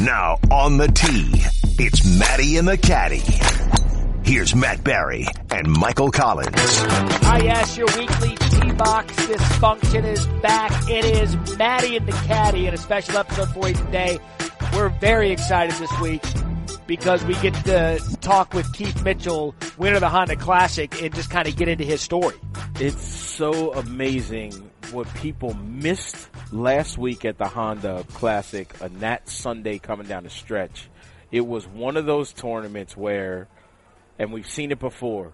Now on the tee, it's Matty and the Caddy. Here's Matt Barry and Michael Collins. Ah, yes, your weekly tee box dysfunction is back. It is Matty and the Caddy and a special episode for you today. We're very excited this week because we get to talk with Keith Mitchell, winner of the Honda Classic, and just kind of get into his story. It's so amazing what people missed last week at the Honda Classic, a Nat Sunday coming down the stretch. It was one of those tournaments where, and we've seen it before,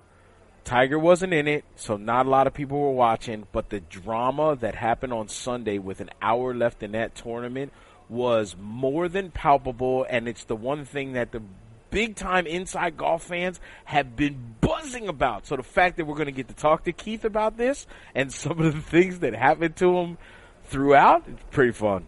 Tiger wasn't in it, so not a lot of people were watching, but the drama that happened on Sunday with an hour left in that tournament was more than palpable, and it's the one thing that the big time inside golf fans have been buzzing about. So the fact that we're going to get to talk to Keith about this and some of the things that happened to him throughout, it's pretty fun.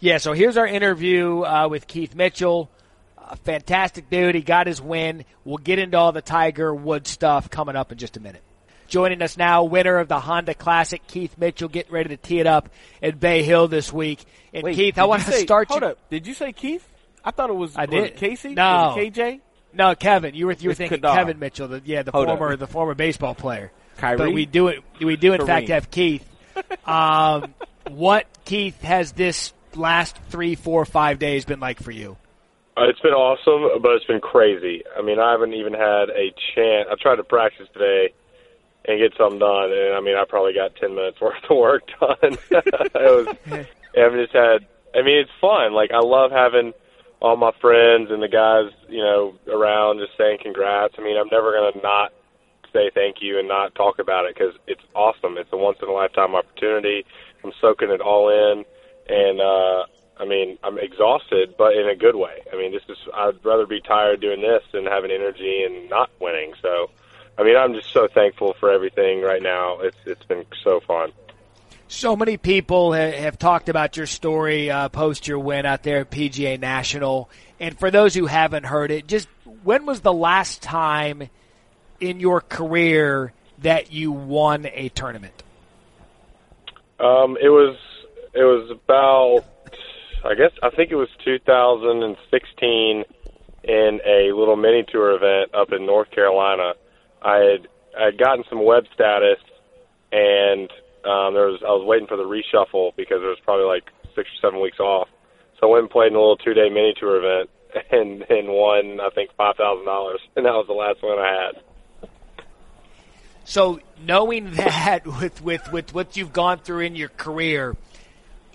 Yeah, so here's our interview uh, with Keith Mitchell. A fantastic dude. He got his win. We'll get into all the Tiger Woods stuff coming up in just a minute. Joining us now, winner of the Honda Classic, Keith Mitchell, getting ready to tee it up at Bay Hill this week. And Wait, Keith, I want to start Hold you. up. Did you say Keith? I thought it was, I was did. it Casey? No. Was it KJ? No, Kevin. You were you were It's thinking Kadar. Kevin Mitchell, the, yeah, the Hold up. former the former baseball player. Kyrie? But we do it. We do in Kareem. fact have Keith. Um, what Keith has this last three, four, five days been like for you? Uh, it's been awesome, but it's been crazy. I mean, I haven't even had a chance. I tried to practice today and get something done, and I mean, I probably got ten minutes worth of work done. it was. I've just had. I mean, it's fun. Like I love having all my friends and the guys, you know, around just saying congrats. I mean, I'm never gonna not say thank you and not talk about it because it's awesome. It's a once in a lifetime opportunity. I'm soaking it all in, and uh, I mean, I'm exhausted, but in a good way. I mean, this is I'd rather be tired doing this than having energy and not winning. So, I mean, I'm just so thankful for everything right now. It's it's been so fun. So many people have talked about your story uh, post your win out there at PGA National. And for those who haven't heard it, just when was the last time in your career that you won a tournament? Um, it was it was about I guess I think it was 2016 in a little mini tour event up in North Carolina. I had I had gotten some web status and um, there was I was waiting for the reshuffle because there was probably like six or seven weeks off. So I went and played in a little two day mini tour event and and won I think five thousand dollars and that was the last one I had. So knowing that with, with, with what you've gone through in your career,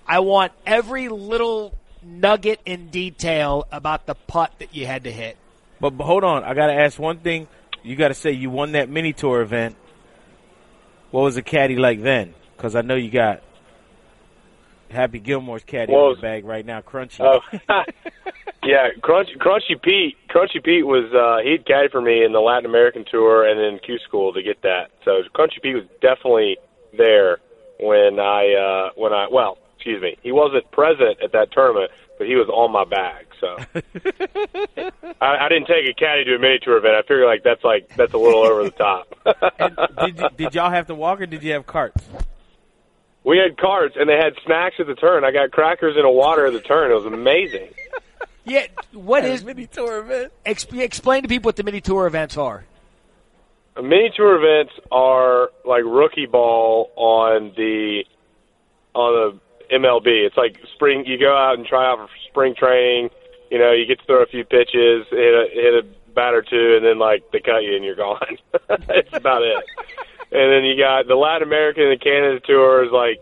I want every little nugget in detail about the putt that you had to hit. But, but hold on. I got to ask one thing. You got to say you won that mini tour event. What was the caddy like then? Because I know you got Happy Gilmore's caddy Well, in your bag right now, Crunchy. Oh, yeah, Crunchy, Crunchy Pete. Crunchy Pete was uh, he'd caddy for me in the Latin American tour and then Q School to get that. So Crunchy Pete was definitely there when I uh, when I well, excuse me, he wasn't present at that tournament, but he was on my bag. So I, I didn't take a caddy to a mini tour event. I figured like that's like that's a little over the top. And did, you, did y'all have to walk or did you have carts? we had carts and they had snacks at the turn. I got crackers and a water at the turn. It was amazing. Yeah, what is mini tour event? ex- explain to people what the mini tour events are? mini tour events are like rookie ball on the on the MLB. It's like spring. You go out and try out for spring training. You know, you get to throw a few pitches, hit a hit a bat or two, and then like they cut you and you're gone. That's about it. And then you got the Latin American and the Canada tours, like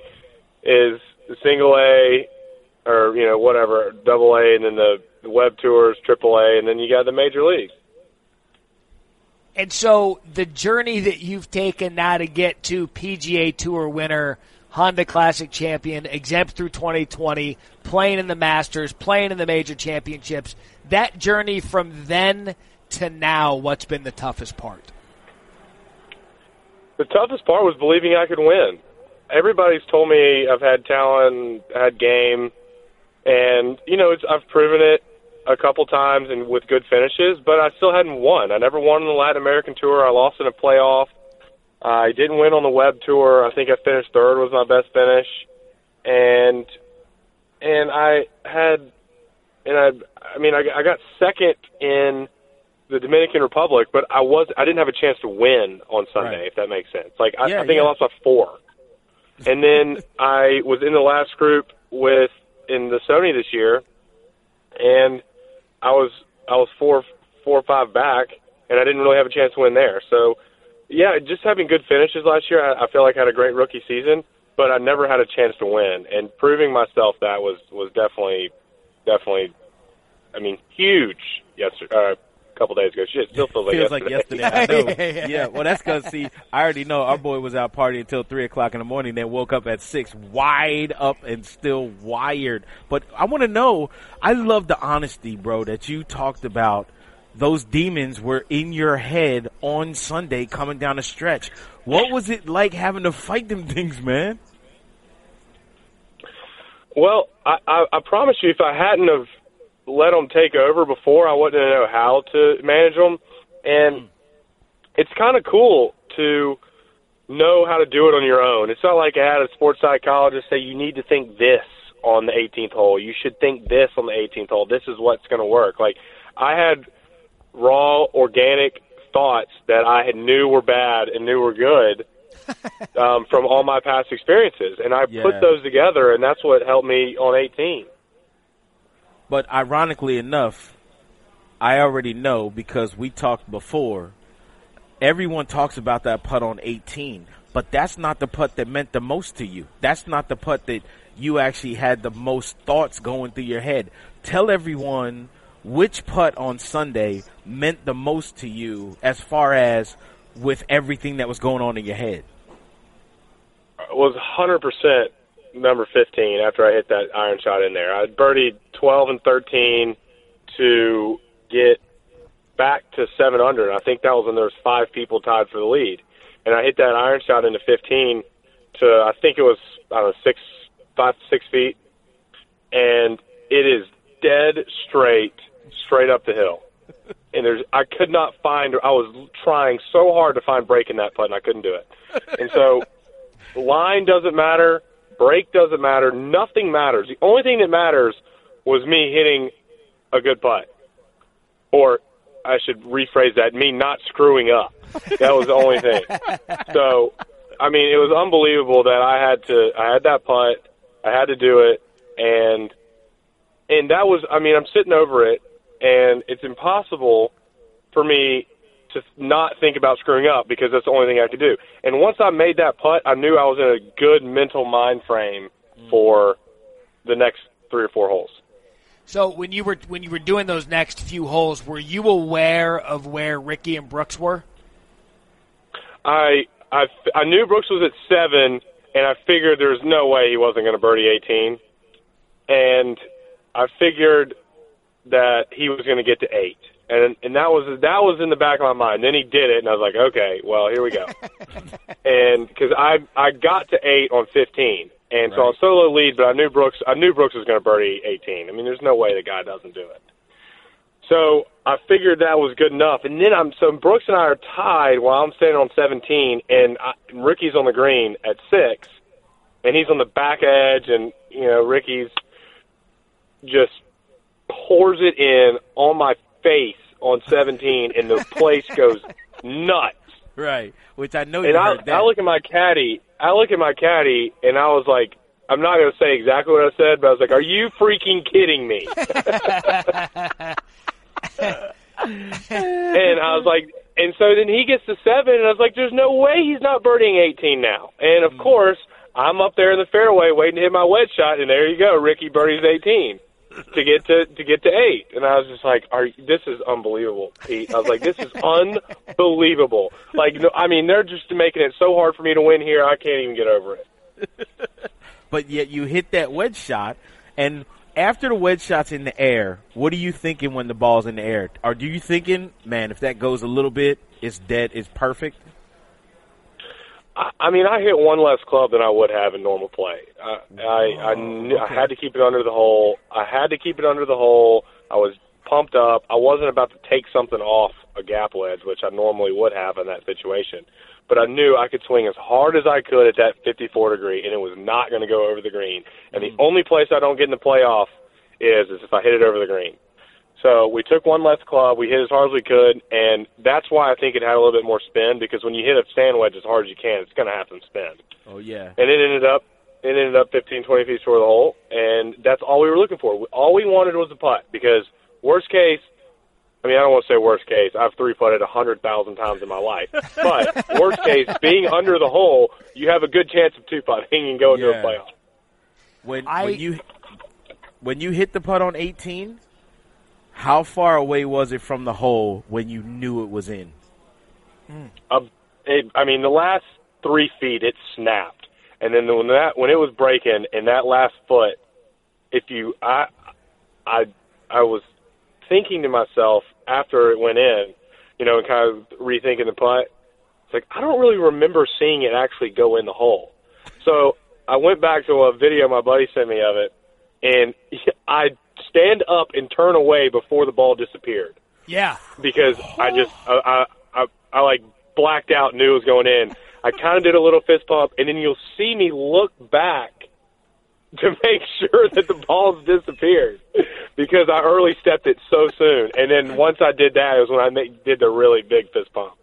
is single A or you know whatever double A, and then the, the web tours triple A, and then you got the major leagues. And so the journey that you've taken now to get to PGA Tour winner, Honda Classic champion, exempt through 2020, playing in the Masters, playing in the major championships, that journey from then to now, what's been the toughest part? The toughest part was believing I could win. Everybody's told me I've had talent, had game, and you know it's, I've proven it a couple times and with good finishes, but I still hadn't won. I never won on the Latin American tour. I lost in a playoff. I didn't win on the web tour. I think I finished third was my best finish, and and I had and I I mean I, I got second in the Dominican Republic, but I was I didn't have a chance to win on Sunday, Right. if that makes sense. Like I, Yeah, I think yeah. I lost by four, and then I was in the last group with in the Sony this year, and I was I was four four or five back, and I didn't really have a chance to win there. So yeah, just having good finishes last year, I, I feel like I had a great rookie season, but I never had a chance to win, and proving myself that was was definitely definitely, I mean, huge. Yesterday, uh, a couple days ago, shit, still feels like. Feels yesterday. like yesterday. I know. yeah. Well, that's because see, I already know our boy was out partying until three o'clock in the morning. Then woke up at six, wide up and still wired. But I want to know. I love the honesty, bro, that you talked about. Those demons were in your head on Sunday coming down the stretch. What was it like having to fight them things, man? Well, I, I, I promise you, if I hadn't have let them take over before, I wouldn't know how to manage them. And it's kind of cool to know how to do it on your own. It's not like I had a sports psychologist say you need to think this on the 18th hole. You should think this on the 18th hole. This is what's going to work. Like I had raw, organic thoughts that I had knew were bad and knew were good um, from all my past experiences, and I Yeah. put those together, and that's what helped me on 18. But ironically enough, I already know because we talked before. Everyone talks about that putt on 18, but that's not the putt that meant the most to you. That's not the putt that you actually had the most thoughts going through your head. Tell everyone which putt on Sunday meant the most to you as far as with everything that was going on in your head. It was 100% number 15 after I hit that iron shot in there. I birdied 12 and 13 to get back to 7 under, I think that was when there was five people tied for the lead. And I hit that iron shot into 15 to I think it was I don't know six five six feet, and it is dead straight straight up the hill. And there's I could not find I was trying so hard to find break in that putt and I couldn't do it. And so line doesn't matter, break doesn't matter, nothing matters. The only thing that matters was me hitting a good putt. Or I should rephrase that, me not screwing up. That was the only thing. So, I mean, it was unbelievable that I had to I had that putt, I had to do it and and that was I mean, I'm sitting over it and it's impossible for me to not think about screwing up because that's the only thing I could do. And once I made that putt, I knew I was in a good mental mind frame for the next three or four holes. So when you were when you were doing those next few holes, were you aware of where Rickie and Brooks were? I I I knew Brooks was at seven, and I figured there was no way he wasn't going to birdie eighteen, and I figured that he was going to get to eight, and and that was that was in the back of my mind. Then he did it, and I was like, okay, well here we go, and because I I got to eight on fifteen, and so I was solo lead, but I knew Brooks I knew Brooks was going to birdie eighteen. I mean, there's no way the guy doesn't do it. So I figured that was good enough, and then I'm so Brooks and I are tied while I'm standing on 17, and I, Rickie's on the green at six, and he's on the back edge, and you know Rickie's just pours it in on my face on 17, and the place goes nuts. Right. Which I know you And I. I look at my caddy. I look at my caddy, and I was like, I'm not going to say exactly what I said, but I was like, "Are you freaking kidding me?" and I was like, and so then he gets to seven, and I was like, "There's no way he's not birdieing 18 now." And of hmm. course, I'm up there in the fairway waiting to hit my wedge shot, and there you go, Rickie birdies 18 to get to to get to eight, and I was just like, "Are this is unbelievable, Pete?" I was like, "This is unbelievable." Like, no, I mean, they're just making it so hard for me to win here. I can't even get over it. but yet you hit that wedge shot and after the wedge shot's in the air, what are you thinking when the ball's in the air? Are you thinking, man, if that goes a little bit, it's dead, it's perfect? I mean, I hit one less club than I would have in normal play. I I, I, oh, knew, I had to keep it under the hole. I had to keep it under the hole. I was pumped up. I wasn't about to take something off a gap wedge, which I normally would have in that situation. But I knew I could swing as hard as I could at that 54 degree, and it was not going to go over the green. And the mm. only place I don't get in the playoff is is if I hit it over the green. So we took one less club, we hit as hard as we could, and that's why I think it had a little bit more spin because when you hit a sand wedge as hard as you can, it's going to have some spin. Oh yeah. And it ended up it ended up 15, 20 feet short of the hole, and that's all we were looking for. All we wanted was a putt because worst case, I mean I don't want to say worst case. I've three putted a hundred thousand times in my life, but worst case, being under the hole, you have a good chance of two putting and going Yeah. to a playoff. When I- when you when you hit the putt on 18, how far away was it from the hole when you knew it was in? Um, it, I mean, the last three feet it snapped, and then when that when it was breaking and that last foot, if you I I I was thinking to myself after it went in, you know, and kind of rethinking the putt. It's like I don't really remember seeing it actually go in the hole. So I went back to a video my buddy sent me of it, and I stand up and turn away before the ball disappeared Yeah. because I just I, I I I like blacked out, knew it was going in. I kind of did a little fist pump, and then you'll see me look back to make sure that the ball's disappeared because I early stepped it so soon. And then once I did that, it was when I make, did the really big fist pump.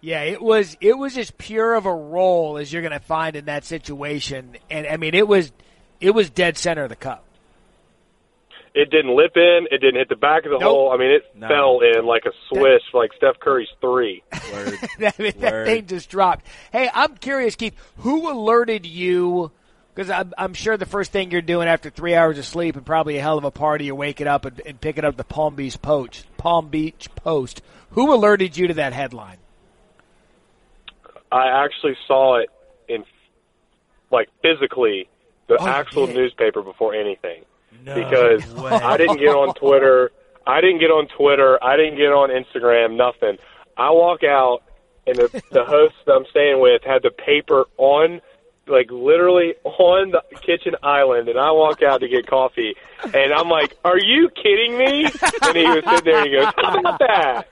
Yeah, it was it was as pure of a roll as you're going to find in that situation, and I mean it was it was dead center of the cup. It didn't lip in. It didn't hit the back of the Nope. hole. I mean, it No. fell in like a swish, like Steph Curry's three. Word. that, that thing just dropped. Hey, I'm curious, Keith, who alerted you? Because I'm, I'm sure the first thing you're doing after three hours of sleep and probably a hell of a party, you're waking up and, and picking up the Palm Beach Post. Palm Beach Post. Who alerted you to that headline? I actually saw it in, like physically, the Oh, actual did? newspaper before anything. No because way. I didn't get on Twitter. I didn't get on Twitter. I didn't get on Instagram. Nothing. I walk out, and the, the host that I'm staying with had the paper on, like literally on the kitchen island, and I walk out to get coffee, and I'm like, "Are you kidding me?" And he was sitting there, and he goes, "How about that?"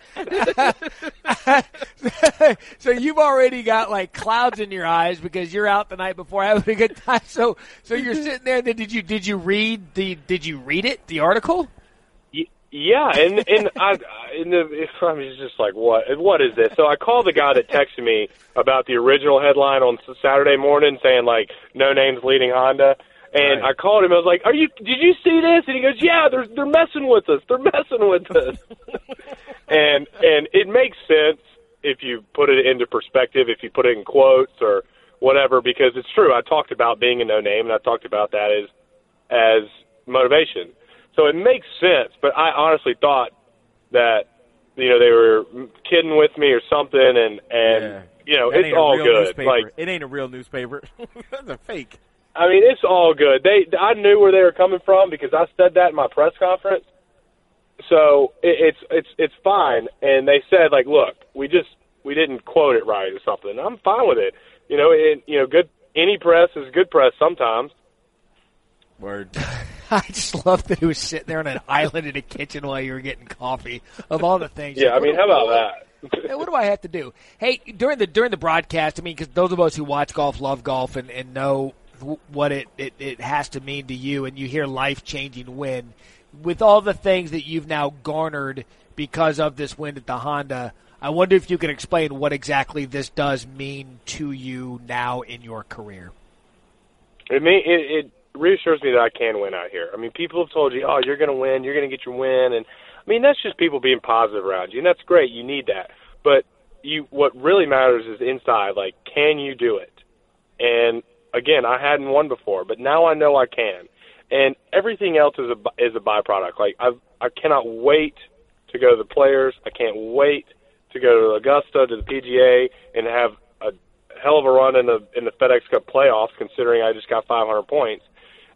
so you've already got like clouds in your eyes because you're out the night before having a good time. So so you're sitting there. And then did you did you read the did you read it the article? Yeah, and and I and the, I it's just like what what is this? So I called the guy that texted me about the original headline on Saturday morning saying like no names leading Honda, and Right. I called him. I was like, "Are you? Did you see this?" And he goes, "Yeah, they're they're messing with us. They're messing with us." and and it makes sense if you put it into perspective, if you put it in quotes or whatever, because it's true. I talked about being a no name, and I talked about that as as motivation. So it makes sense, but I honestly thought that you know they were kidding with me or something, and and Yeah. you know That it's all good. newspaper. Like it ain't a real newspaper. That's a fake. I mean, it's all good. They I knew where they were coming from because I said that in my press conference. So it, it's it's it's fine. And they said like, look, we just we didn't quote it right or something. I'm fine with it. You know, it, you know, good any press is good press sometimes. Word. I just love that he was sitting there on an island in a kitchen while you were getting coffee. Of all the things, Yeah, I mean, how about that? Hey, what do I have to do? Hey, during the during the broadcast, I mean, because those of us who watch golf love golf and, and know what it, it, it has to mean to you, and you hear life changing win. With all the things that you've now garnered because of this win at the Honda, I wonder if you could explain what exactly this does mean to you now in your career. It mean it, it reassures me that I can win out here. I mean, people have told you, "Oh, you're going to win. You're going to get your win," and I mean that's just people being positive around you, and that's great. You need that, but you what really matters is inside. Like, can you do it? And again, I hadn't won before, but now I know I can, and everything else is a is a byproduct. Like I I cannot wait to go to the Players. I can't wait to go to Augusta to the PGA and have a hell of a run in the in the FedEx Cup playoffs, considering I just got 500 points,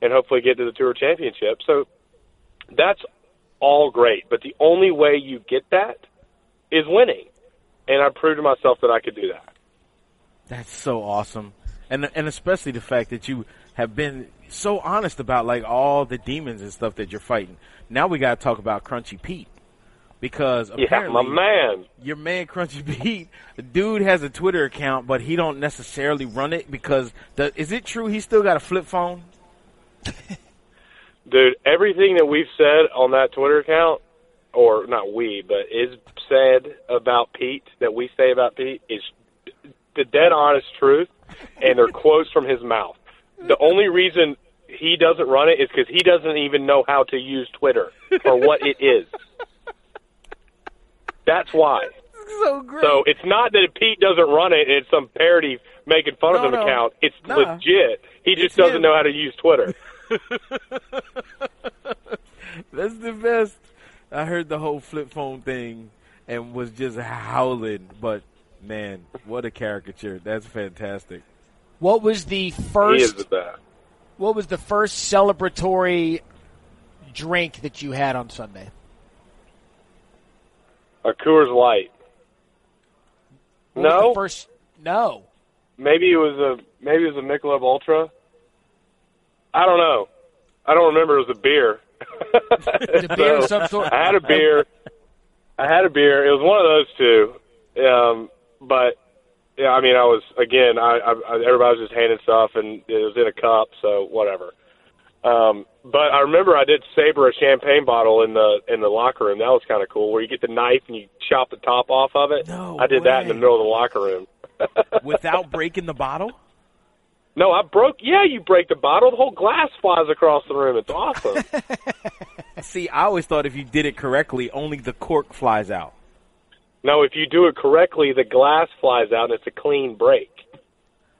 and hopefully get to the Tour Championship. So that's all great, but the only way you get that is winning, and I proved to myself that I could do that. That's so awesome, and and especially the fact that you have been so honest about like all the demons and stuff that you're fighting. Now we got to talk about Crunchy Pete because Yeah, apparently my man. your man Crunchy Pete, the dude has a Twitter account, but he don't necessarily run it because the, is it true he still got a flip phone? Dude, everything that we've said on that Twitter account, or not we, but is said about Pete, that we say about Pete, is the dead honest truth, and they're quotes from his mouth. The only reason he doesn't run it is because he doesn't even know how to use Twitter or what it is. That's why. So great. So it's not that Pete doesn't run it and it's some parody making fun No, of him no. account. It's Nah. legit. He just It's doesn't him. know how to use Twitter. That's the best. I heard the whole flip phone thing and was just howling. But man, what a caricature! That's fantastic. What was the He is first? the best. What was the first celebratory drink that you had on Sunday? A Coors Light. What was No. the first. No. Maybe it was a maybe it was a Michelob Ultra. I don't know. I don't remember. It was a beer. Was it beer of some sort? I had a beer. I had a beer. It was one of those two. Um, but yeah, I mean, I was again. I, I, everybody was just handing stuff, and it was in a cup, so whatever. Um, but I remember I did saber a champagne bottle in the in the locker room. That was kind of cool, where you get the knife and you chop the top off of it. No I did that in the middle of the locker room. Without breaking the bottle. No, I broke. Yeah, you break the bottle, the whole glass flies across the room. It's awesome. See, I always thought if you did it correctly, only the cork flies out. no, if you do it correctly, the glass flies out and it's a clean break.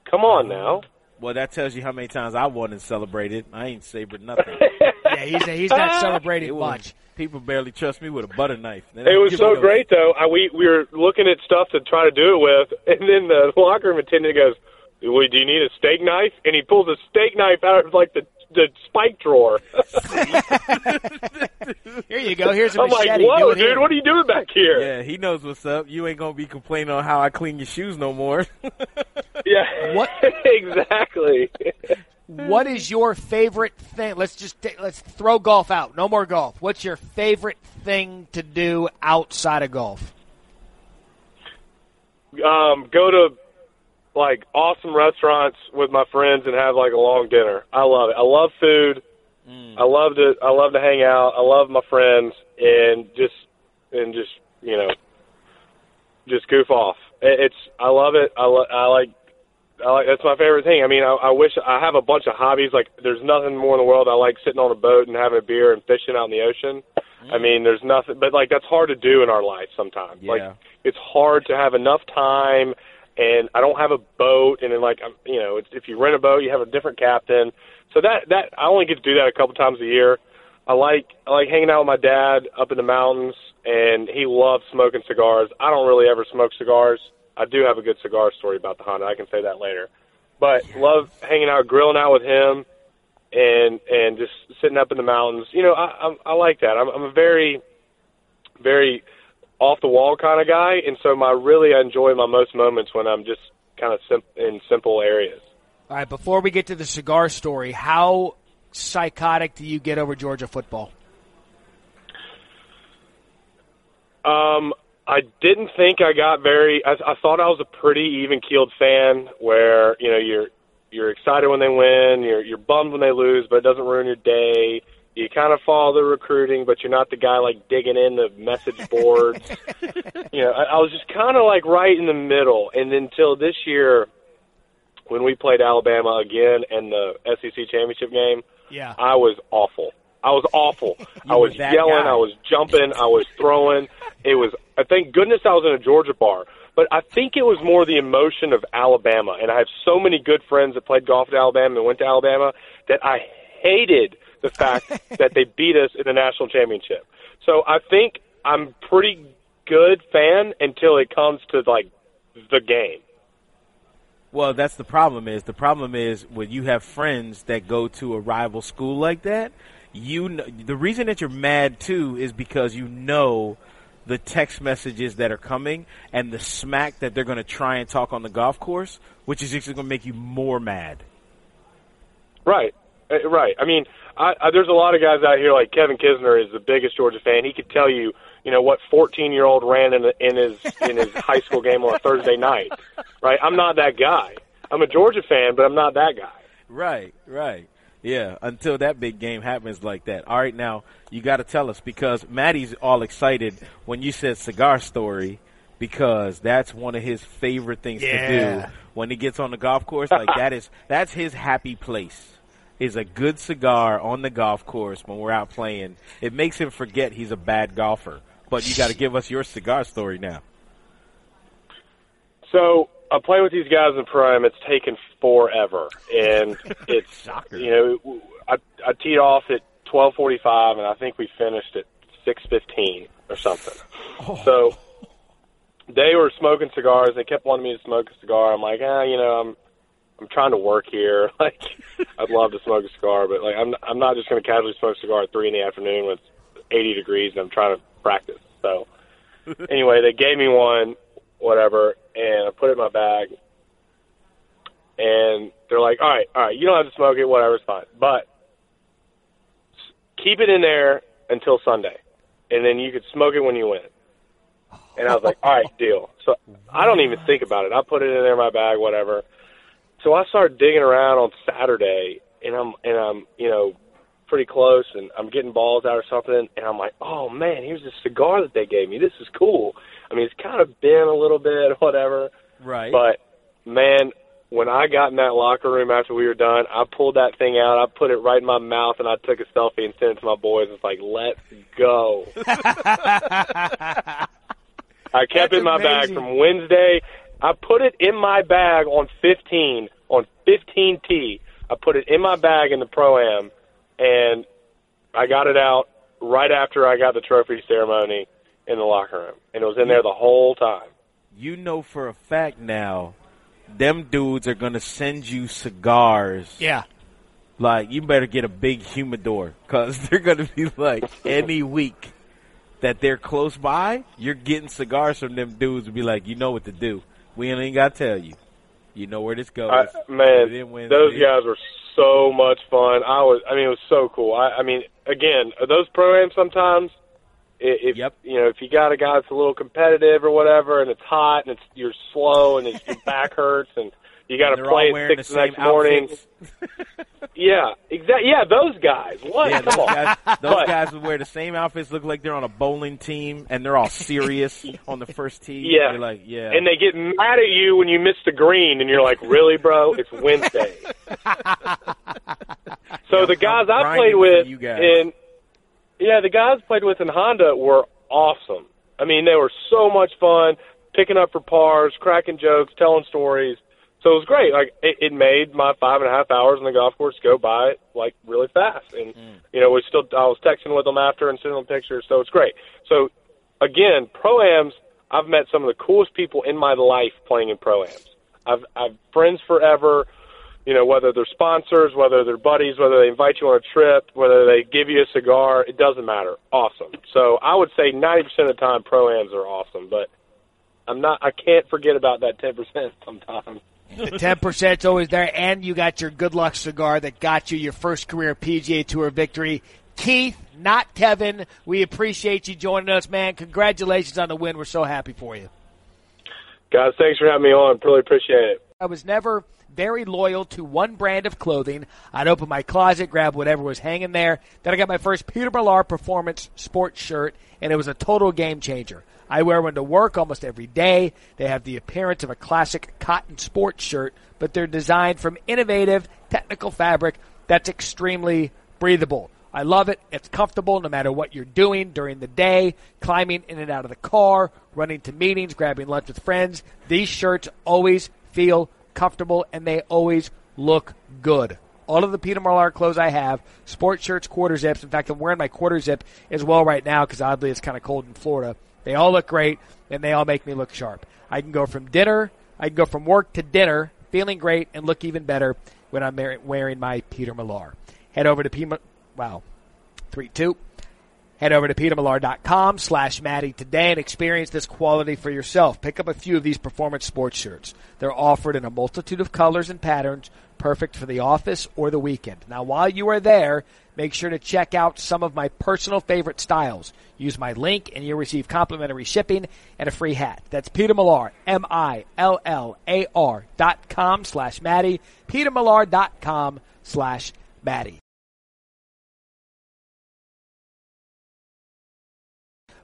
Come on mm. now. Well, that tells you how many times I won and celebrated. I ain't sabered nothing. Yeah, he's he's not celebrating It was, much. people barely trust me with a butter knife. It was so me those- great though. I, we we were looking at stuff to try to do it with, and then the locker room attendant goes, well, "Do you need a steak knife?" And he pulls a steak knife out of like the the spike drawer. Here you go. Here's a I'm like, machete. Do "Whoa, it here." dude, what are you doing back here?" Yeah, he knows what's up. You ain't gonna be complaining on how I clean your shoes no more. Yeah, What- exactly. What is your favorite thing? Let's just ta- let's throw golf out. No more golf. What's your favorite thing to do outside of golf? um, go to like awesome restaurants with my friends and have like a long dinner. I love it. I love food. Mm. I love to I love to hang out. I love my friends and just and just you know just goof off. It- It's I love it. I, lo- I like I like that's my favorite thing. I mean, I, I wish I have a bunch of hobbies. Like, there's nothing more in the world I like sitting on a boat and having a beer and fishing out in the ocean. Mm. I mean, there's nothing, but like that's hard to do in our life sometimes. Yeah. Like, it's hard to have enough time, and I don't have a boat, and then like I'm, you know, it's, if you rent a boat, you have a different captain. So that that I only get to do that a couple times a year. I like I like hanging out with my dad up in the mountains, and he loves smoking cigars. I don't really ever smoke cigars. I do have a good cigar story about the Honda. I can say that later. But love hanging out, grilling out with him, and and just sitting up in the mountains. You know, I I, I like that. I'm, I'm a very very off the wall kind of guy, and so my really I enjoy my most moments when I'm just kind of sim- in simple areas. All right. Before we get to the cigar story, how psychotic do you get over Georgia football? Um, I didn't think I got very. I, I thought I was a pretty even keeled fan, where you know you're you're excited when they win, you're you're bummed when they lose, but it doesn't ruin your day. You kind of follow the recruiting, but you're not the guy like digging in the message boards. you know, I, I was just kind of like right in the middle, and until this year, when we played Alabama again in the SEC championship game, Yeah. I was awful. I was awful. I was yelling. guy. I was jumping. I was throwing. It was. I thank goodness I was in a Georgia bar, but I think it was more the emotion of Alabama. And I have so many good friends that played golf at Alabama and went to Alabama that I hated the fact that they beat us in the national championship. So I think I'm pretty good fan until it comes to like the game. Well, that's the problem. Is the problem is when you have friends that go to a rival school like that. You kn- the reason that you're mad too is because you know the text messages that are coming and the smack that they're going to try and talk on the golf course, which is actually going to make you more mad. Right, Uh, right. I mean, I, I, there's a lot of guys out here like Kevin Kisner is the biggest Georgia fan. He could tell you, you know, what 14 year old ran in, in his in his high school game on a Thursday night. Right. I'm not that guy. I'm a Georgia fan, but I'm not that guy. Right, right. Yeah, until that big game happens like that. All right, now you got to tell us because Matty's all excited when you said cigar story because that's one of his favorite things Yeah. to do when he gets on the golf course. Like that is that's his happy place. Is a good cigar on the golf course when we're out playing. It makes him forget he's a bad golfer. But you got to give us your cigar story now. So I play with these guys in prime. It's taken forever, and it's Shocker. you know I I teed off at twelve forty five, and I think we finished at six fifteen or something. So they were smoking cigars. They kept wanting me to smoke a cigar. I'm like, ah, you know, I'm I'm trying to work here. Like, I'd love to smoke a cigar, but like, I'm I'm not just going to casually smoke a cigar at three in the afternoon when it's 80 degrees and I'm trying to practice. So anyway, they gave me one, whatever, and I put it in my bag. And they're like, all right, all right, you don't have to smoke it, whatever, it's fine. But keep it in there until Sunday. And then you could smoke it when you win. And I was like, all right, deal. So I don't even think about it. I put it in there in my bag, whatever. So I started digging around on Saturday, and I'm and I'm you know pretty close, and I'm getting balls out or something, and I'm like, oh man, here's a cigar that they gave me. This is cool. I mean, it's kind of bent a little bit, whatever. Right. But man, when I got in that locker room after we were done, I pulled that thing out, I put it right in my mouth, and I took a selfie and sent it to my boys. It's like, let's go. I kept That's it in my bag from Wednesday. I put it in my bag on 15, on 15T. I put it in my bag in the Pro Am, and I got it out right after I got the trophy ceremony in the locker room. And it was in there the whole time. you know for a fact now, them dudes are gonna send you cigars. Yeah. Like you better get a big humidor because they're gonna be like any week that they're close by, you're getting cigars from them dudes. And be like, you know what to do. We ain't got to tell you. You know where this goes. I, man, those guys were so much fun. I was, I mean, it was so cool. I, I mean, again, those pro-ams sometimes, if Yep. you know, if you got a guy that's a little competitive or whatever, and it's hot and it's you're slow and it's, your back hurts and you got to play at six the the next morning. Yeah, exactly. Yeah, those guys. What? Yeah, those on. guys, those But- guys would wear the same outfits, look like they're on a bowling team, and they're all serious on the first tee. Yeah. You're like, yeah. And they get mad at you when you miss the green, and you're like, "Really, bro? It's Wednesday." so the guys I played with, you guys. in yeah, the guys I played with in Honda were awesome. I mean, they were so much fun, picking up for pars, cracking jokes, telling stories. So it was great. Like it, it made my five and a half hours on the golf course go by like really fast. And hmm. you know, we still I was texting with them after and sending them pictures. So it's great. So again, pro-ams, I've met some of the coolest people in my life playing in pro-ams. I've, I've friends forever, you know, whether they're sponsors, whether they're buddies, whether they invite you on a trip, whether they give you a cigar, it doesn't matter. Awesome. So I would say 90% of the time pro-ams are awesome, but I'm not, I can't forget about that 10% sometimes. The ten percent's always there, and you got your good luck cigar that got you your first career PGA Tour victory. Keith, not Kevin. We appreciate you joining us, man. Congratulations on the win. We're so happy for you. Guys, thanks for having me on. Really appreciate it. I was never very loyal to one brand of clothing. I'd open my closet, grab whatever was hanging there. Then I got my first Peter Millar Performance sports shirt, and it was a total game changer. I wear one to work almost every day. They have the appearance of a classic cotton sports shirt, but they're designed from innovative technical fabric that's extremely breathable. I love it. It's comfortable no matter what you're doing during the day, climbing in and out of the car, running to meetings, grabbing lunch with friends. These shirts always feel comfortable and they always look good. All of the Peter Millar clothes I have, sports shirts, quarter zips. In fact, I'm wearing my quarter zip as well right now because oddly it's kind of cold in Florida. They all look great and they all make me look sharp. I can go from dinner, I can go from work to dinner, feeling great and look even better when I'm wearing my Peter Millar. Head over to P. Wow, three two. Head over to petermillar.com slash Maddie today and experience this quality for yourself. Pick up a few of these performance sports shirts. They're offered in a multitude of colors and patterns, perfect for the office or the weekend. Now, while you are there, make sure to check out some of my personal favorite styles. Use my link and you'll receive complimentary shipping and a free hat. That's Peter Millar, M-I-L-L-A-R dot com slash Maddie, petermillar.com slash Maddie.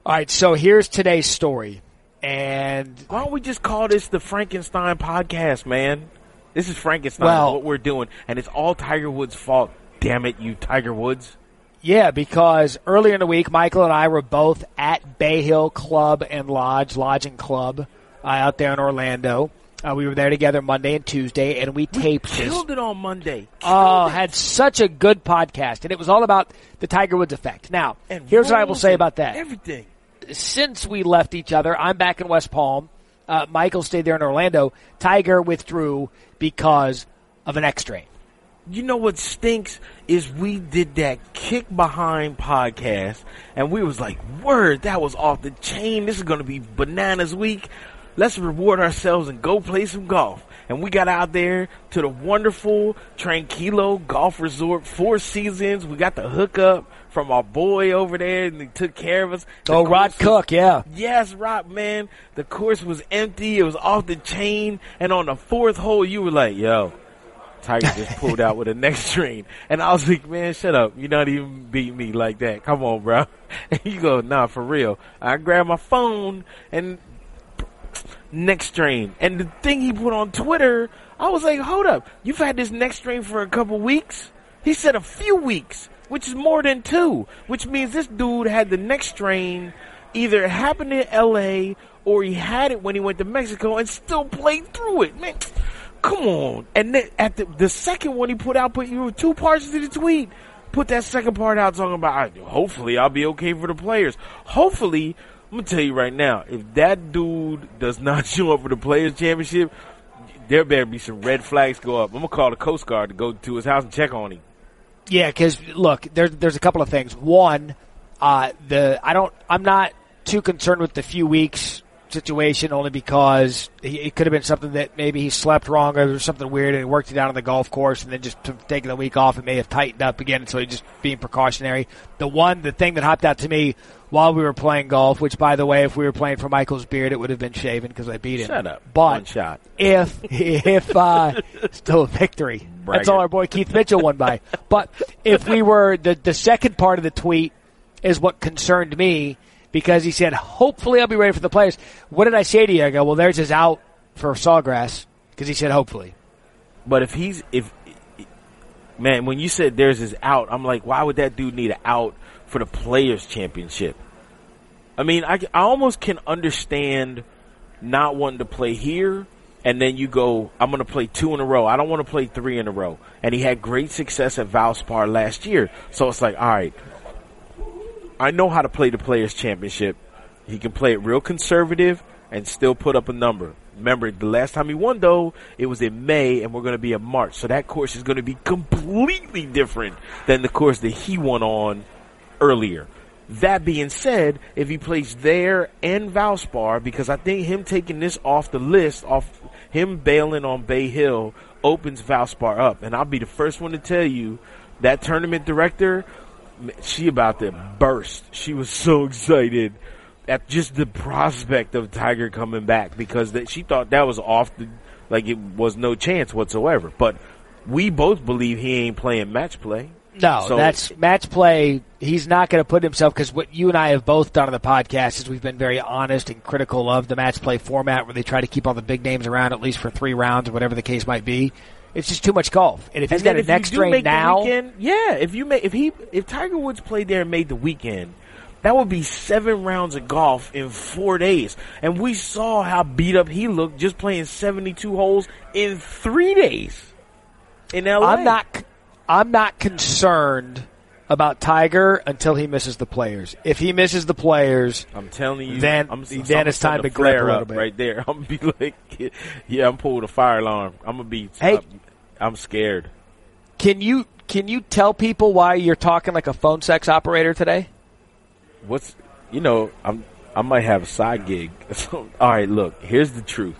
All right, so here's today's story. And Why don't we just call this the Frankenstein podcast, man? This is Frankenstein, Well- what we're doing, and it's all Tiger Woods' fault. Damn it, you Tiger Woods. yeah, because earlier in the week, Michael and I were both at Bay Hill Club and Lodge, Lodging Club, uh, out there in Orlando. Uh, we were there together Monday and Tuesday, and we taped this. Killed it on Monday. Oh, it. had such a good podcast, and it was all about the Tiger Woods effect. Now, And here's what I will say about that. Everything. Since we left each other, I'm back in West Palm. Uh, Michael stayed there in Orlando. Tiger withdrew because of an X-ray. You know what stinks is we did that kick behind podcast and we was like, word, that was off the chain. This is going to be bananas week. Let's reward ourselves and go play some golf. And we got out there to the wonderful Tranquilo Golf Resort, Four Seasons. We got the hookup from our boy over there and he took care of us. The Oh, Rod Cook, yeah. Yes, Rod, man. The course was empty. It was off the chain. And on the fourth hole, you were like, yo, Tiger just pulled out with a neck strain. And I was like, man, shut up. You're not even beating me like that. Come on, bro. And you go, nah, for real. I grabbed my phone and neck strain. And the thing he put on Twitter, I was like, hold up. You've had this neck strain for a couple weeks? He said a few weeks, which is more than two, which means this dude had the neck strain either happened in LA or he had it when he went to Mexico and still played through it. Man, come on. And then at the, the second one he put out, put you two parts to the tweet. Put that second part out talking about, hopefully I'll be okay for the players. Hopefully, I'm gonna tell you right now, if that dude does not show up for the Players Championship, there better be some red flags go up. I'm gonna call the Coast Guard to go to his house and check on him. Yeah, because look, there's there's a couple of things. One, uh, the I don't I'm not too concerned with the few weeks situation only because he, it could have been something that maybe he slept wrong or there was something weird and he worked it out on the golf course and then just taking the week off it may have tightened up again so he just being precautionary. The one the thing that hopped out to me while we were playing golf, which by the way, if we were playing for Michael's beard, it would have been shaven because I beat him. Shut up. But One shot. if if uh, still a victory. That's all our boy Keith Mitchell won by. But if we were the the second part of the tweet is what concerned me because he said, "Hopefully, I'll be ready for the players." What did I say to you? I go, "Well, there's his out for Sawgrass," because he said, "Hopefully." But if he's if man, when you said there's his out, I'm like, why would that dude need an out for the Players Championship? I mean, I I almost can understand not wanting to play here. And then you go, I'm going to play two in a row. I don't want to play three in a row. And he had great success at Valspar last year. So it's like, all right, I know how to play the Players Championship. He can play it real conservative and still put up a number. Remember, the last time he won, though, it was in May, and we're going to be in March. So that course is going to be completely different than the course that he won on earlier. That being said, if he plays there and Valspar, because I think him taking this off the list, off him bailing on Bay Hill, opens Valspar up. And I'll be the first one to tell you that tournament director, she about to burst. She was so excited at just the prospect of Tiger coming back because that she thought that was off the like it was no chance whatsoever. But we both believe he ain't playing match play. No, So- that's match play. He's not going to put himself because what you and I have both done on the podcast is we've been very honest and critical of the match play format where they try to keep all the big names around at least for three rounds or whatever the case might be. It's just too much golf. And if he's got a neck strain now, weekend, yeah. If you make if he if Tiger Woods played there and made the weekend, that would be seven rounds of golf in four days. And we saw how beat up he looked just playing seventy two holes in three days in LA. I'm not. I'm not concerned about Tiger until he misses the players. If he misses the players, I'm telling you, Then- I'm, then I'm it's time to the grip a flare little up bit. right there. I'm gonna be like, yeah, I'm pulling a fire alarm. I'm gonna be. Hey. I'm scared. can you can you tell people why you're talking like a phone sex operator today? What's you know, I'm I might have a side gig. All right, look, here's the truth.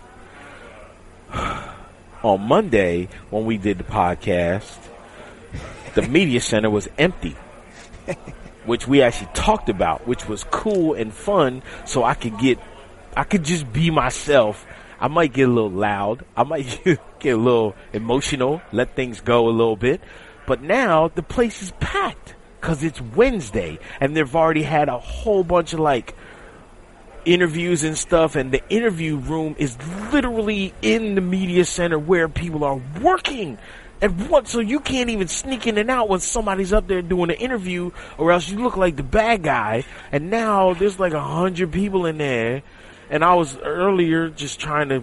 On Monday, when we did the podcast, the media center was empty, which we actually talked about, which was cool and fun. So I could get, I could just be myself. I might get a little loud. I might get a little emotional. Let things go a little bit. But now the place is packed because it's Wednesday and they've already had a whole bunch of like interviews and stuff and the interview room is literally in the media center where people are working and what so you can't even sneak in and out when somebody's up there doing an interview or else you look like the bad guy and now there's like a hundred people in there and i was earlier just trying to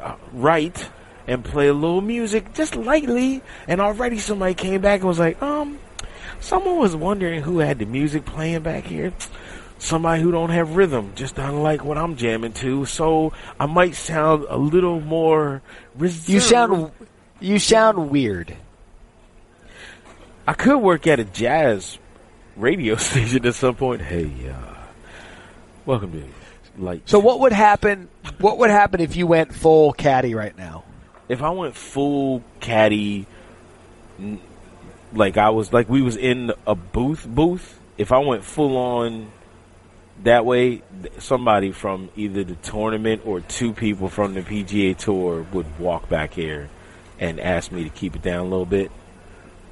uh, write and play a little music just lightly and already somebody came back and was like um someone was wondering who had the music playing back here somebody who don't have rhythm, just unlike what I'm jamming to. So I might sound a little more reserved. You sound you sound weird. I could work at a jazz radio station at some point. Hey, uh, welcome to like. So what would happen? What would happen if you went full caddy right now? If I went full caddy, like I was like we was in a booth booth. If I went full on that way, somebody from either the tournament or two people from the PGA Tour would walk back here and asked me to keep it down a little bit.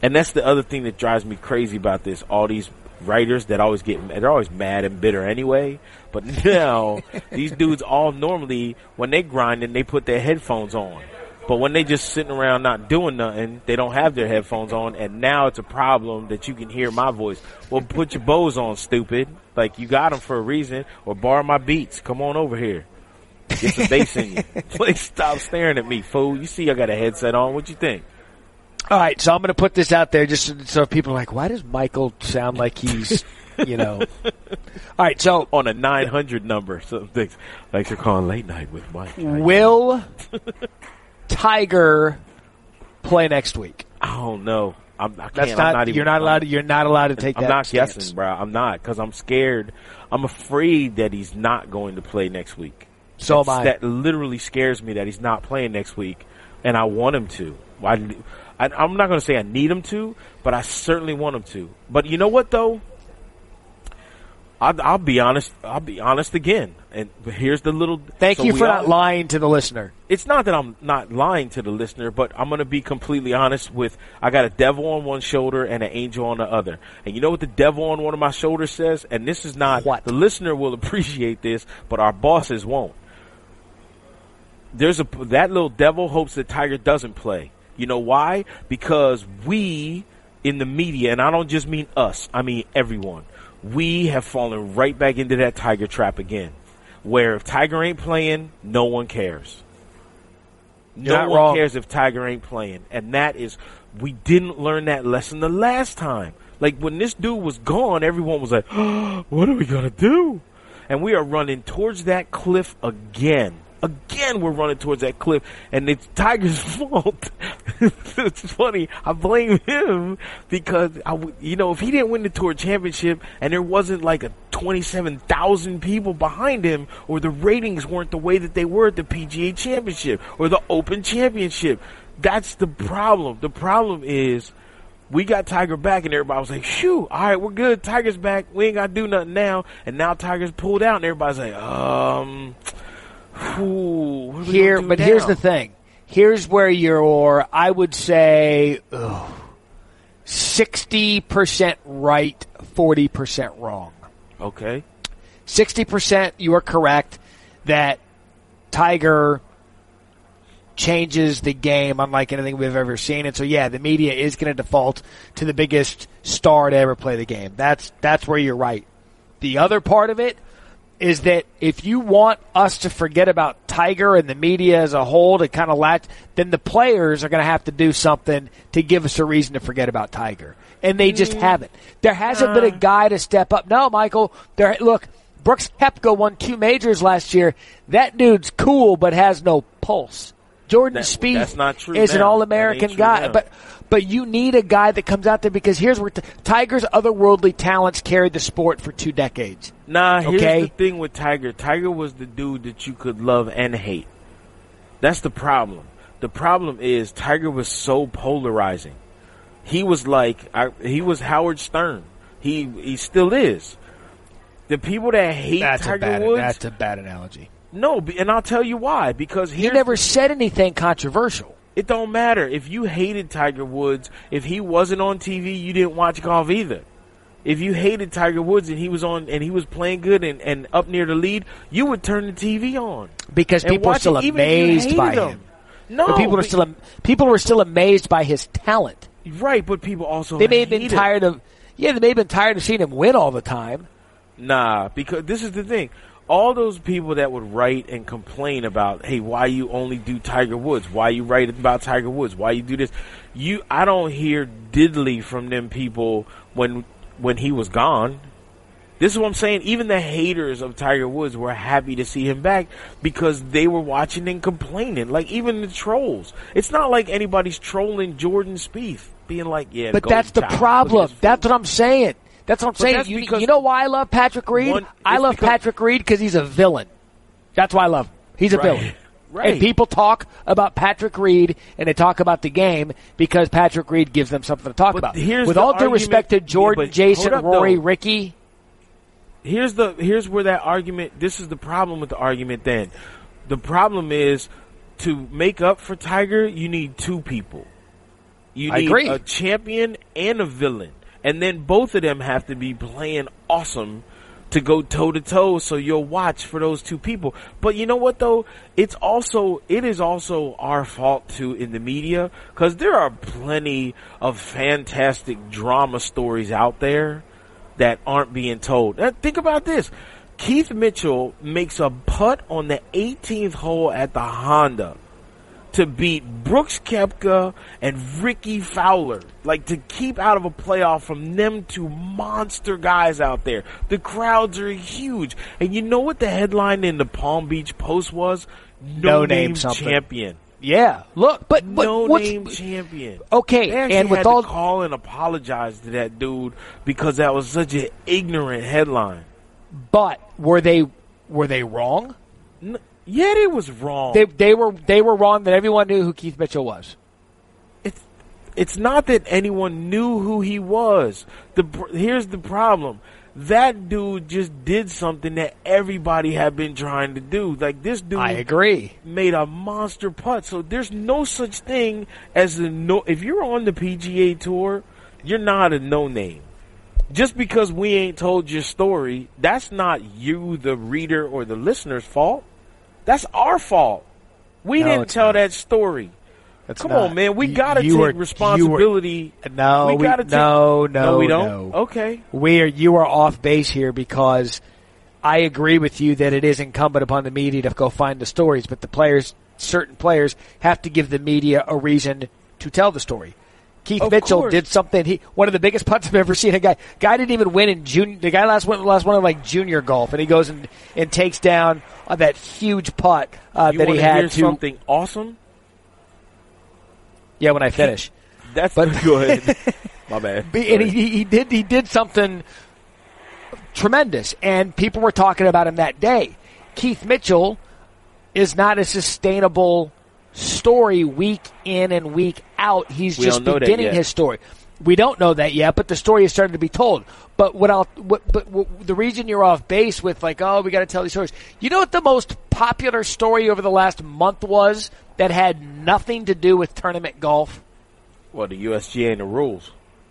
And that's the other thing that drives me crazy about this. All these writers that always get, they're always mad and bitter anyway. But now, these dudes all normally, when they grinding, they put their headphones on. But when they just sitting around not doing nothing, they don't have their headphones on, and now it's a problem that you can hear my voice. Well, put your bows on, stupid. Like you got them for a reason, or borrow my beats. Come on over here. Get some bass in you. Please stop staring at me, fool. You see I got a headset on. What you think? All right, so I'm going to put this out there just so, people are like, why does Michael sound like he's, you know? All right, so On a 900 number, some things like they're calling late night with Mike. will Tiger play next week? I don't know. I'm, I can't, That's I'm not, not even, you're not allowed. To, you're not allowed to take I'm that. not stance. guessing, bro. I'm not because I'm scared. I'm afraid that he's not going to play next week. So am I. That literally scares me that he's not playing next week, and I want him to. I, I, I'm not going to say I need him to, but I certainly want him to. But you know what, though? I'll, I'll be honest. I'll be honest again. And here's the little. Thank so you for all- not lying to the listener. it's not that I'm not lying to the listener, but I'm going to be completely honest with I got a devil on one shoulder and an angel on the other. And you know what the devil on one of my shoulders says? And this is not What? the listener will appreciate this, but our bosses won't. There's a that little devil hopes that Tiger doesn't play. You know why? Because we in the media, and I don't just mean us, I mean everyone. We have fallen right back into that Tiger trap again. Where if Tiger ain't playing, no one cares. You're no one wrong. cares if Tiger ain't playing. And that is, we didn't learn that lesson the last time. Like when this dude was gone, everyone was like, what are we going to do? And we are running towards that cliff again. Again, we're running towards that cliff, and it's Tiger's fault. it's funny. I blame him because I, you know, if he didn't win the tour championship and there wasn't like a twenty-seven thousand people behind him, or the ratings weren't the way that they were at the PGA Championship or the Open Championship, that's the problem. The problem is we got Tiger back, and everybody was like, "Shoo! All right, we're good. Tiger's back. We ain't got to do nothing now." And now Tiger's pulled out, and everybody's like, "Um, whew, what are we Here, but here's the thing. Here's where you're. I would say sixty percent right, forty percent wrong. Okay, Sixty percent, you are correct that Tiger changes the game unlike anything we've ever seen. And so, yeah, the media is going to default to the biggest star to ever play the game. That's that's where you're right. The other part of it is that if you want us to forget about Tiger and the media as a whole to kind of latch, then the players are going to have to do something to give us a reason to forget about Tiger. And they just mm. haven't. There hasn't been a uh. guy to step up. No, Michael, there, look, Brooks Koepka won two majors last year. That dude's cool, but has no pulse. Jordan That- Spieth that's not true is an all-American That ain't true guy, now. but but you need a guy that comes out there because here's where t- Tiger's otherworldly talents carried the sport for two decades. Nah, here's Okay. the thing with Tiger. Tiger was the dude that you could love and hate. That's the problem. The problem is Tiger was so polarizing. He was like I, he was Howard Stern. He he still is. The people that hate Tiger Woods, That's a bad analogy. No, and I'll tell you why. Because He never said anything controversial. It don't matter if you hated Tiger Woods. If he wasn't on TV, you didn't watch golf either. If you hated Tiger Woods and he was on and he was playing good and, and up near the lead, you would turn the TV on because people are still it, even if you amazed by hated him. No, But people are still people were still amazed by his talent. right, but people also They may have been hate him. tired of yeah, they may have been tired of seeing him win all the time. Nah, because this is the thing. All those people that would write and complain about, hey, why you only do Tiger Woods? Why you write about Tiger Woods? Why you do this? You, I don't hear diddly from them people when when he was gone. This is what I'm saying. Even the haters of Tiger Woods were happy to see him back because they were watching and complaining. Like even the trolls. It's not like anybody's trolling Jordan Spieth, being like, "Yeah." But that's the child. Problem. That's what I'm saying. That's what I'm saying. You, you know why I love Patrick Reed? one- I love because- Patrick Reed because he's a villain. That's why I love him. He's a Right. villain. Right. And people talk about Patrick Reed and they talk about the game because Patrick Reed gives them something to talk about. With all due argument- respect to Jordan, but Jason, up, Rory, though. Rickie, here's the here's where that argument this is the problem with the argument then the problem is to make up for tiger you need two people you I need agree. a champion and a villain and then both of them have to be playing awesome to go toe to toe so you'll watch for those two people but you know what though it's also it is also our fault too in the media because there are plenty of fantastic drama stories out there that aren't being told. Now, think about this. Keith Mitchell makes a putt on the 18th hole at the Honda to beat Brooks Koepka and Rickie Fowler. Like to keep out of a playoff from them two monster guys out there. The crowds are huge. And you know what the headline in the Palm Beach Post was? No name name champion. yeah. Look, but, but no name champion. Okay, and with all- call and apologize to that dude because that was such an ignorant headline. but were they were they wrong? Yeah, it was wrong. They they were they were wrong that everyone knew who Keith Mitchell was. it's it's not that anyone knew who he was. The here's the problem. That dude just did something that everybody had been trying to do. Like this dude I agree. made a monster putt. So there's no such thing as a no. If you're on the PGA tour, you're not a no name. Just because we ain't told your story, that's not you, the reader or the listener's fault. That's our fault. We No, didn't tell not. that story. That's Come not- on, man. We you- gotta you take were- responsibility. No, we we- gotta take, no, no, we don't. no. Okay. we are you are off base here because I agree with you that it is incumbent upon the media to go find the stories, but the players, certain players, have to give the media a reason to tell the story. Keith Of Mitchell course. did something. He one of the biggest putts I've ever seen. A guy guy didn't even win in junior. The guy last went last one in like junior golf, and he goes and and takes down uh, that huge putt uh, that he had to. something awesome? Yeah, when I finish. That's But- go ahead. My bad. Be- and he, he did he did something tremendous, and people were talking about him that day. Keith Mitchell is not a sustainable story week in and week out. He's We just don't know that beginning his story. We don't know that yet, but the story is starting to be told. But what I'll, what, but what, the reason you're off base with like, oh, we got to tell these stories. You know what the most popular story over the last month was that had nothing to do with tournament golf? Well, the USGA and the rules.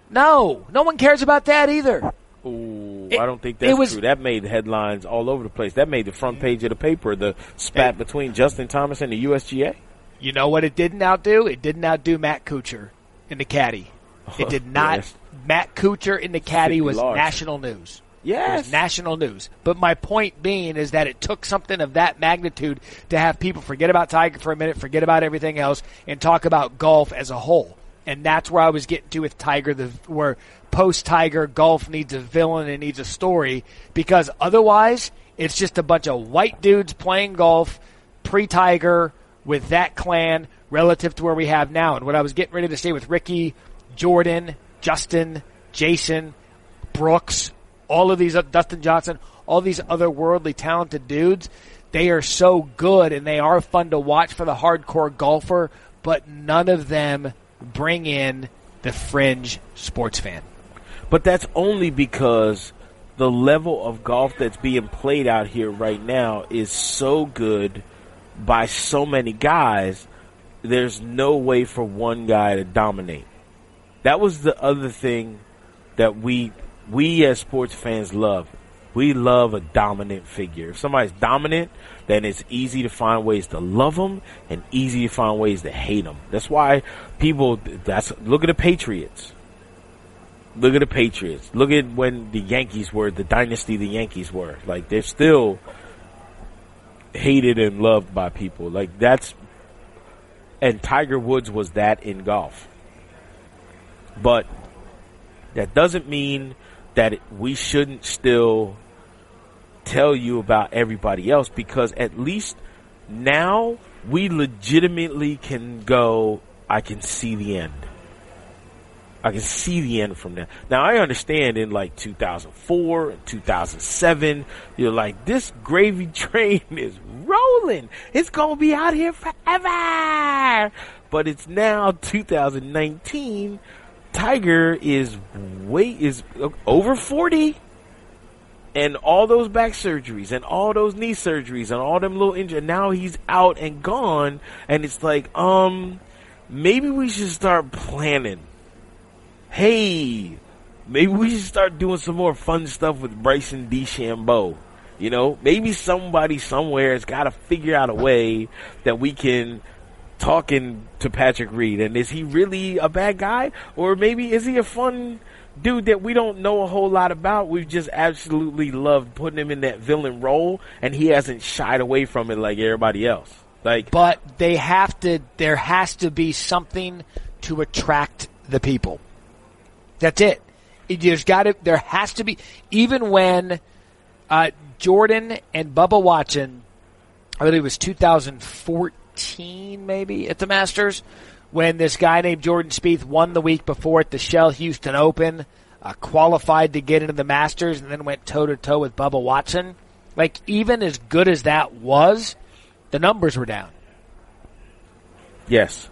No, no one cares about that either. Ooh, It- I don't think it that's was- true. That made headlines all over the place. That made the front page of the paper. The spat between Justin Thomas and the USGA. You know what it didn't outdo? It didn't outdo Matt Kuchar in the caddy. It oh, did not. Yes. Matt Kuchar in the caddy was large. national news. It Yes. was national news. But my point being is that it took something of that magnitude to have people forget about Tiger for a minute, forget about everything else, and talk about golf as a whole. And that's where I was getting to with Tiger, the where post Tiger golf needs a villain and needs a story because otherwise it's just a bunch of white dudes playing golf pre Tiger with that clan relative to where we have now. And what I was getting ready to say with Rickie, Jordan, Justin, Jason, Brooks, all of these, uh, Dustin Johnson, all these otherworldly talented dudes, they are so good and they are fun to watch for the hardcore golfer, but none of them bring in the fringe sports fan. But that's only because the level of golf that's being played out here right now is so good by so many guys there's no way for one guy to dominate. That was the other thing that we we as sports fans love. We love a dominant figure. If somebody's dominant, then it's easy to find ways to love them and easy to find ways to hate them. That's why people. That's look at the Patriots. Look at the Patriots. Look at when the Yankees were the dynasty. The Yankees were like they're still hated and loved by people. Like that's and Tiger Woods was that in golf. But that doesn't mean that we shouldn't still tell you about everybody else because at least now we legitimately can go, I can see the end. I can see the end from now. Now I understand in like 2004 and 2007, you're like, this gravy train is rolling. It's going to be out here forever. But it's now 2019. Tiger is way, is over 40 and all those back surgeries and all those knee surgeries and all them little injuries. Now he's out and gone. And it's like, um, maybe we should start planning hey, maybe we should start doing some more fun stuff with Bryson DeChambeau. You know, maybe somebody somewhere has got to figure out a way that we can talking to Patrick Reed. And is he really a bad guy? Or maybe is he a fun dude that we don't know a whole lot about? We've just absolutely loved putting him in that villain role and he hasn't shied away from it like everybody else. Like, but they have to, there has to be something to attract the people. That's it. it there's got to, there has to be, even when uh, Jordan and Bubba Watson, I believe it was 2014 maybe at the Masters, when this guy named Jordan Spieth won the week before at the Shell Houston Open, uh, qualified to get into the Masters, and then went toe to toe with Bubba Watson. Like even as good as that was, the numbers were down. Yes.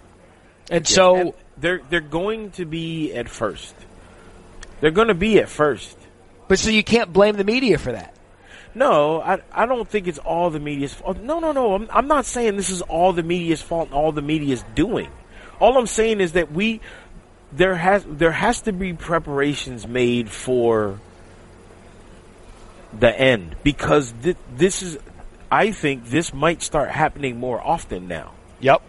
And so and they're they're going to be at first. They're going to be at first. But so you can't blame the media for that. No, I I don't think it's all the media's fault. Oh, no, no, no. I'm I'm not saying this is all the media's fault and all the media's doing. All I'm saying is that we there has there has to be preparations made for the end because th- this is I think this might start happening more often now. Yep.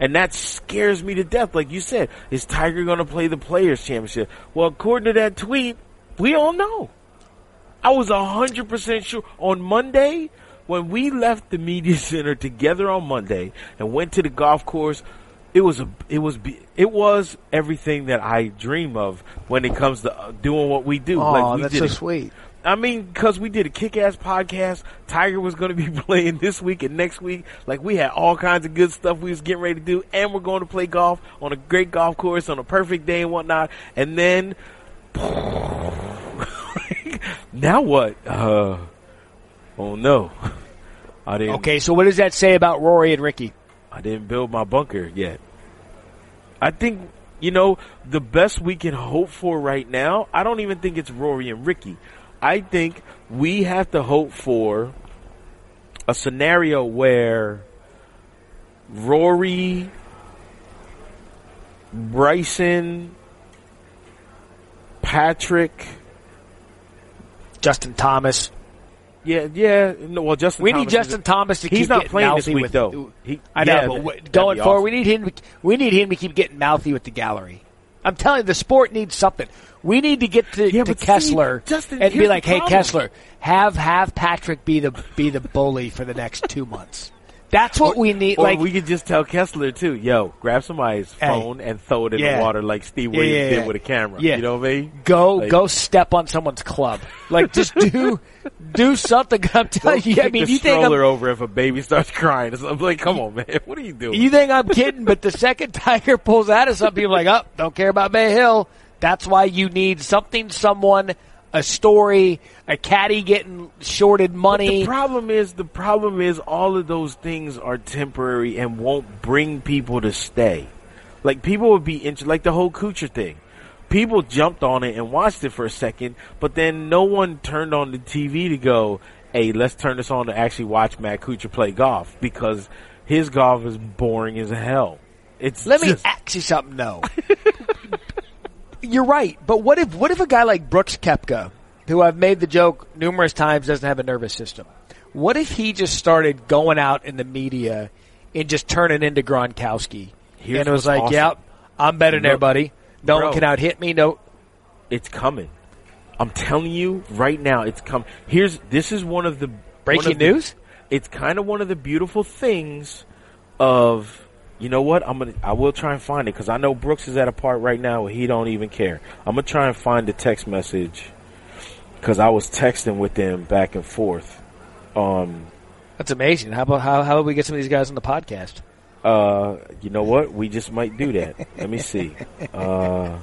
And that scares me to death. Like you said, is Tiger going to play the Players Championship? Well, according to that tweet, we all know. I was hundred percent sure on Monday when we left the media center together on Monday and went to the golf course. It was a, it was, it was everything that I dream of when it comes to uh, doing what we do. Oh, like we that's did so it. sweet. I mean, because we did a kick-ass podcast. Tiger was going to be playing this week and next week. Like we had all kinds of good stuff we was getting ready to do, and we're going to play golf on a great golf course on a perfect day and whatnot. And then, now what? Uh, oh no, I didn't. Okay, so what does that say about Rory and Rickie? I didn't build my bunker yet. I think you know the best we can hope for right now. I don't even think it's Rory and Rickie. I think we have to hope for a scenario where Rory, Bryson, Patrick, Justin Thomas. yeah, yeah. No, well, Justin. We Thomas need Justin is- Thomas to He's keep not getting playing this week with, though. He, I know, yeah, but that- w- that'd going forward, awesome. we need him. We need him to keep getting mouthy with the gallery. I'm telling you, the sport needs something. We need to get to, Yeah, to but see, Kessler Justin, and be like, "Hey. Kessler, have have Patrick be the be the bully for the next two months." That's what we need. Or like, we could just tell Kessler too, yo, grab somebody's Hey. phone and throw it in Yeah. the water like Steve Yeah, Williams yeah, did with a camera. Yeah. You know what I mean? go Like- go step on someone's club. Like, just do do something. I'm telling you. I mean, you think I'm, over if a baby starts crying. I'm like, come on, man, what are you doing? You think I'm kidding? But the second Tiger pulls out of something, people like, oh, don't care about Bay Hill. That's why you need something, someone, a story, a caddy getting shorted But money. the problem is, the problem is, all of those things are temporary and won't bring people to stay. Like people would be interested, like the whole Kuchar thing. People jumped on it and watched it for a second, but then no one turned on the TV to go, "Hey, let's turn this on to actually watch Matt Kuchar play golf," because his golf is boring as hell. It's Let me ask you something though. You're right, but what if what if a guy like Brooks Koepka, who I've made the joke numerous times doesn't have a nervous system, what if he just started going out in the media and just turning into Gronkowski, Here's and it was like, awesome. "Yep, I'm better than Look, everybody. No bro. one can out hit me. No, it's coming. I'm telling you right now, it's coming. Here's this is one of the Breaking of the- news? it's kind of one of the beautiful things of you know what I'm gonna I will try and find it because I know Brooks is at a part right now where he don't even care. I'm gonna try and find the text message because I was texting with them back and forth. Um, that's amazing. How about how how about we get some of these guys on the podcast? uh, you know what? We just might do that. Let me see. Uh,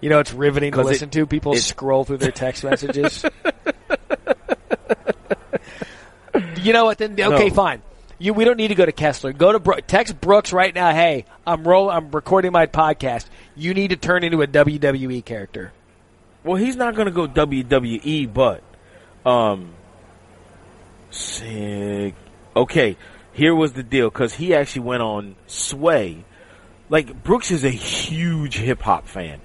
You know, it's riveting to 'Cause it- listen to. People scroll through their text messages. you know what? Then okay, No. fine. You we don't need to go to Kessler. Go to Bro- text Brooks right now. Hey, I'm roll. I'm recording my podcast. You need to turn into a WWE character. Well, he's not going to go WWE, but um, sick. Okay, here was the deal because he actually went on Sway. Like Brooks is a huge hip hop fan.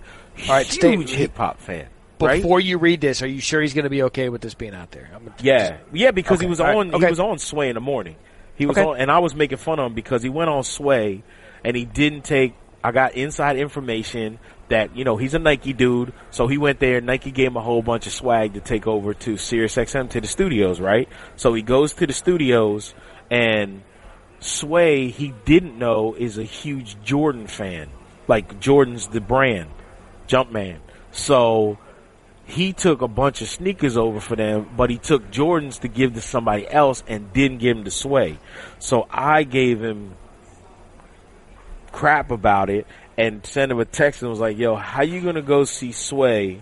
All right, huge hip hop fan. Right? Before you read this, are you sure he's going to be okay with this being out there? I'm Yeah, yeah, because he was all right, on. okay. He was on Sway in the morning. He was Okay. on, and I was making fun of him because he went on Sway, and he didn't take. I got inside information that you know he's a Nike dude, so he went there. Nike gave him a whole bunch of swag to take over to SiriusXM to the studios, right? So he goes to the studios, and Sway he didn't know is a huge Jordan fan, like Jordan's the brand, Jumpman. So he took a bunch of sneakers over for them, but he took Jordans to give to somebody else and didn't give him to Sway. So I gave him crap about it and sent him a text and was like, yo, how you gonna go see Sway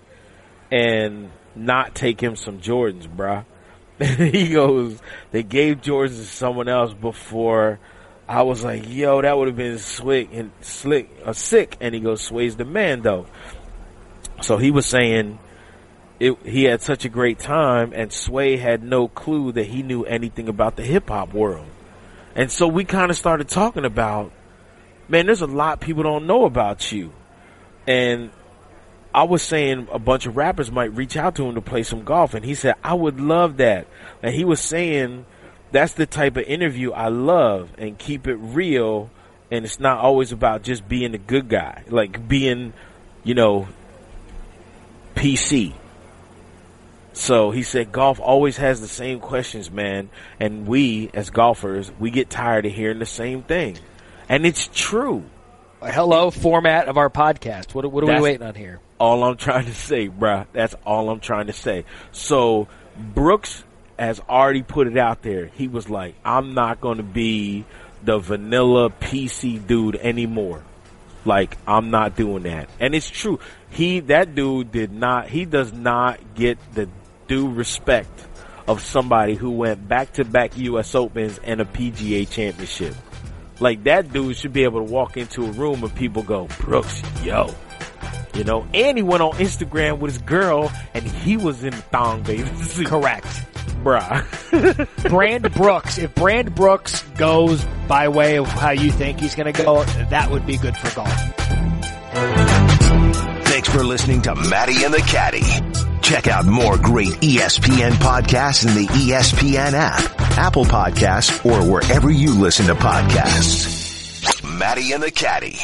and not take him some Jordans, bruh? he goes, they gave Jordans to someone else before I was like, yo, that would have been slick and slick, uh, sick. And he goes, Sway's the man though. So he was saying, it, he had such a great time and Sway had no clue that he knew anything about the hip hop world. And so we kind of started talking about, man, there's a lot people don't know about you. And I was saying a bunch of rappers might reach out to him to play some golf. And he said, I would love that. And he was saying, that's the type of interview I love and keep it real. And it's not always about just being a good guy, like being, you know, PC. So he said golf always has the same questions, man. And we, as golfers, we get tired of hearing the same thing. And it's true. hello format of our podcast. What, what are we waiting on here? All I'm trying to say, bruh. That's all I'm trying to say. So Brooks has already put it out there. He was like, I'm not going to be the vanilla PC dude anymore. Like, I'm not doing that. And it's true. He, that dude did not, he does not get the due respect of somebody who went back to back US Opens and a PGA championship. Like that dude should be able to walk into a room and people go, Brooks, yo. You know, and he went on Instagram with his girl and he was in the thong bathing suit. Correct. Bruh. Brand Brooks. If Brand Brooks goes by way of how you think he's going to go, that would be good for golf. Thanks for listening to Matty and the Caddy. Check out more great ESPN podcasts in the ESPN app, Apple Podcasts, or wherever you listen to podcasts. Matty and the Caddy.